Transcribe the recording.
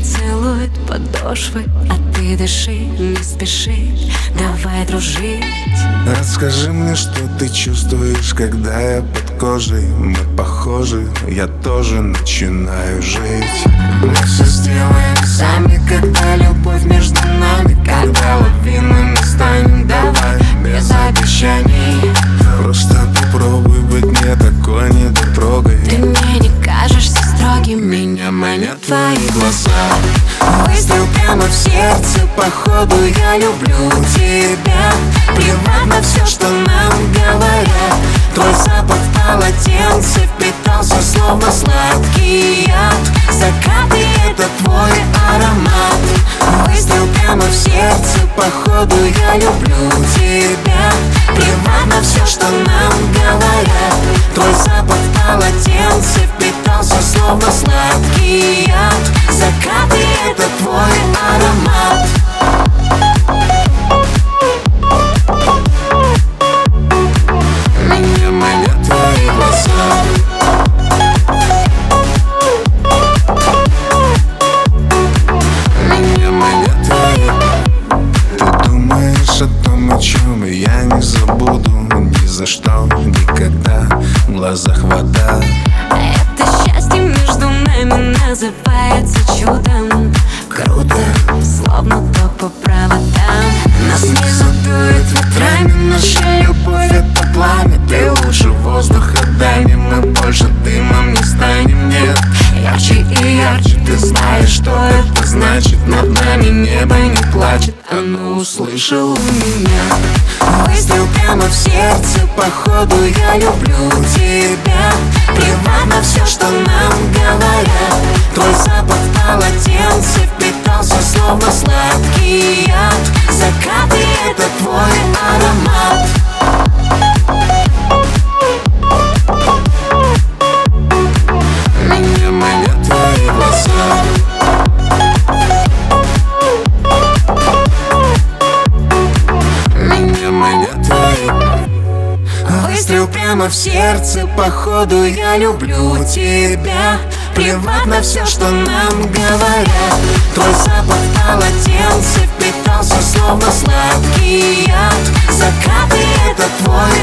целует подошвы А ты дыши, не спеши, давай дружить. Расскажи мне, что ты чувствуешь, когда я под кожей. Мы похожи, я тоже начинаю жить. Мы все сделаем сами, когда любовь между нами глаза. Выстрел прямо в сердце, походу я люблю тебя. Плевать на все, что нам говорят. Твой запах в полотенце впитался, словно сладкий яд. Закаты — это твой аромат. Выстрел прямо в сердце, походу я люблю тебя. Плевать на все, что нам говорят. Твой запах никогда В глазах вода. Это счастье между нами называется чудом. Круто, словно ток по проводам Нас не задует ветрами Наша любовь. Это пламя Ты лучше воздуха дай мне Мы больше дымом не станем, нет Ярче и ярче. Ты знаешь, что это значит. Над нами небо не плачет. Оно услышало меня. Выстрел прямо в сердце. Походу я люблю тебя. Плевать на все, что нам говорят. Твой Выстрел прямо в сердце, походу я люблю тебя. Плевать на все, что нам говорят. Твой запах полотенце впитался, словно сладкий яд. Закаты — это твой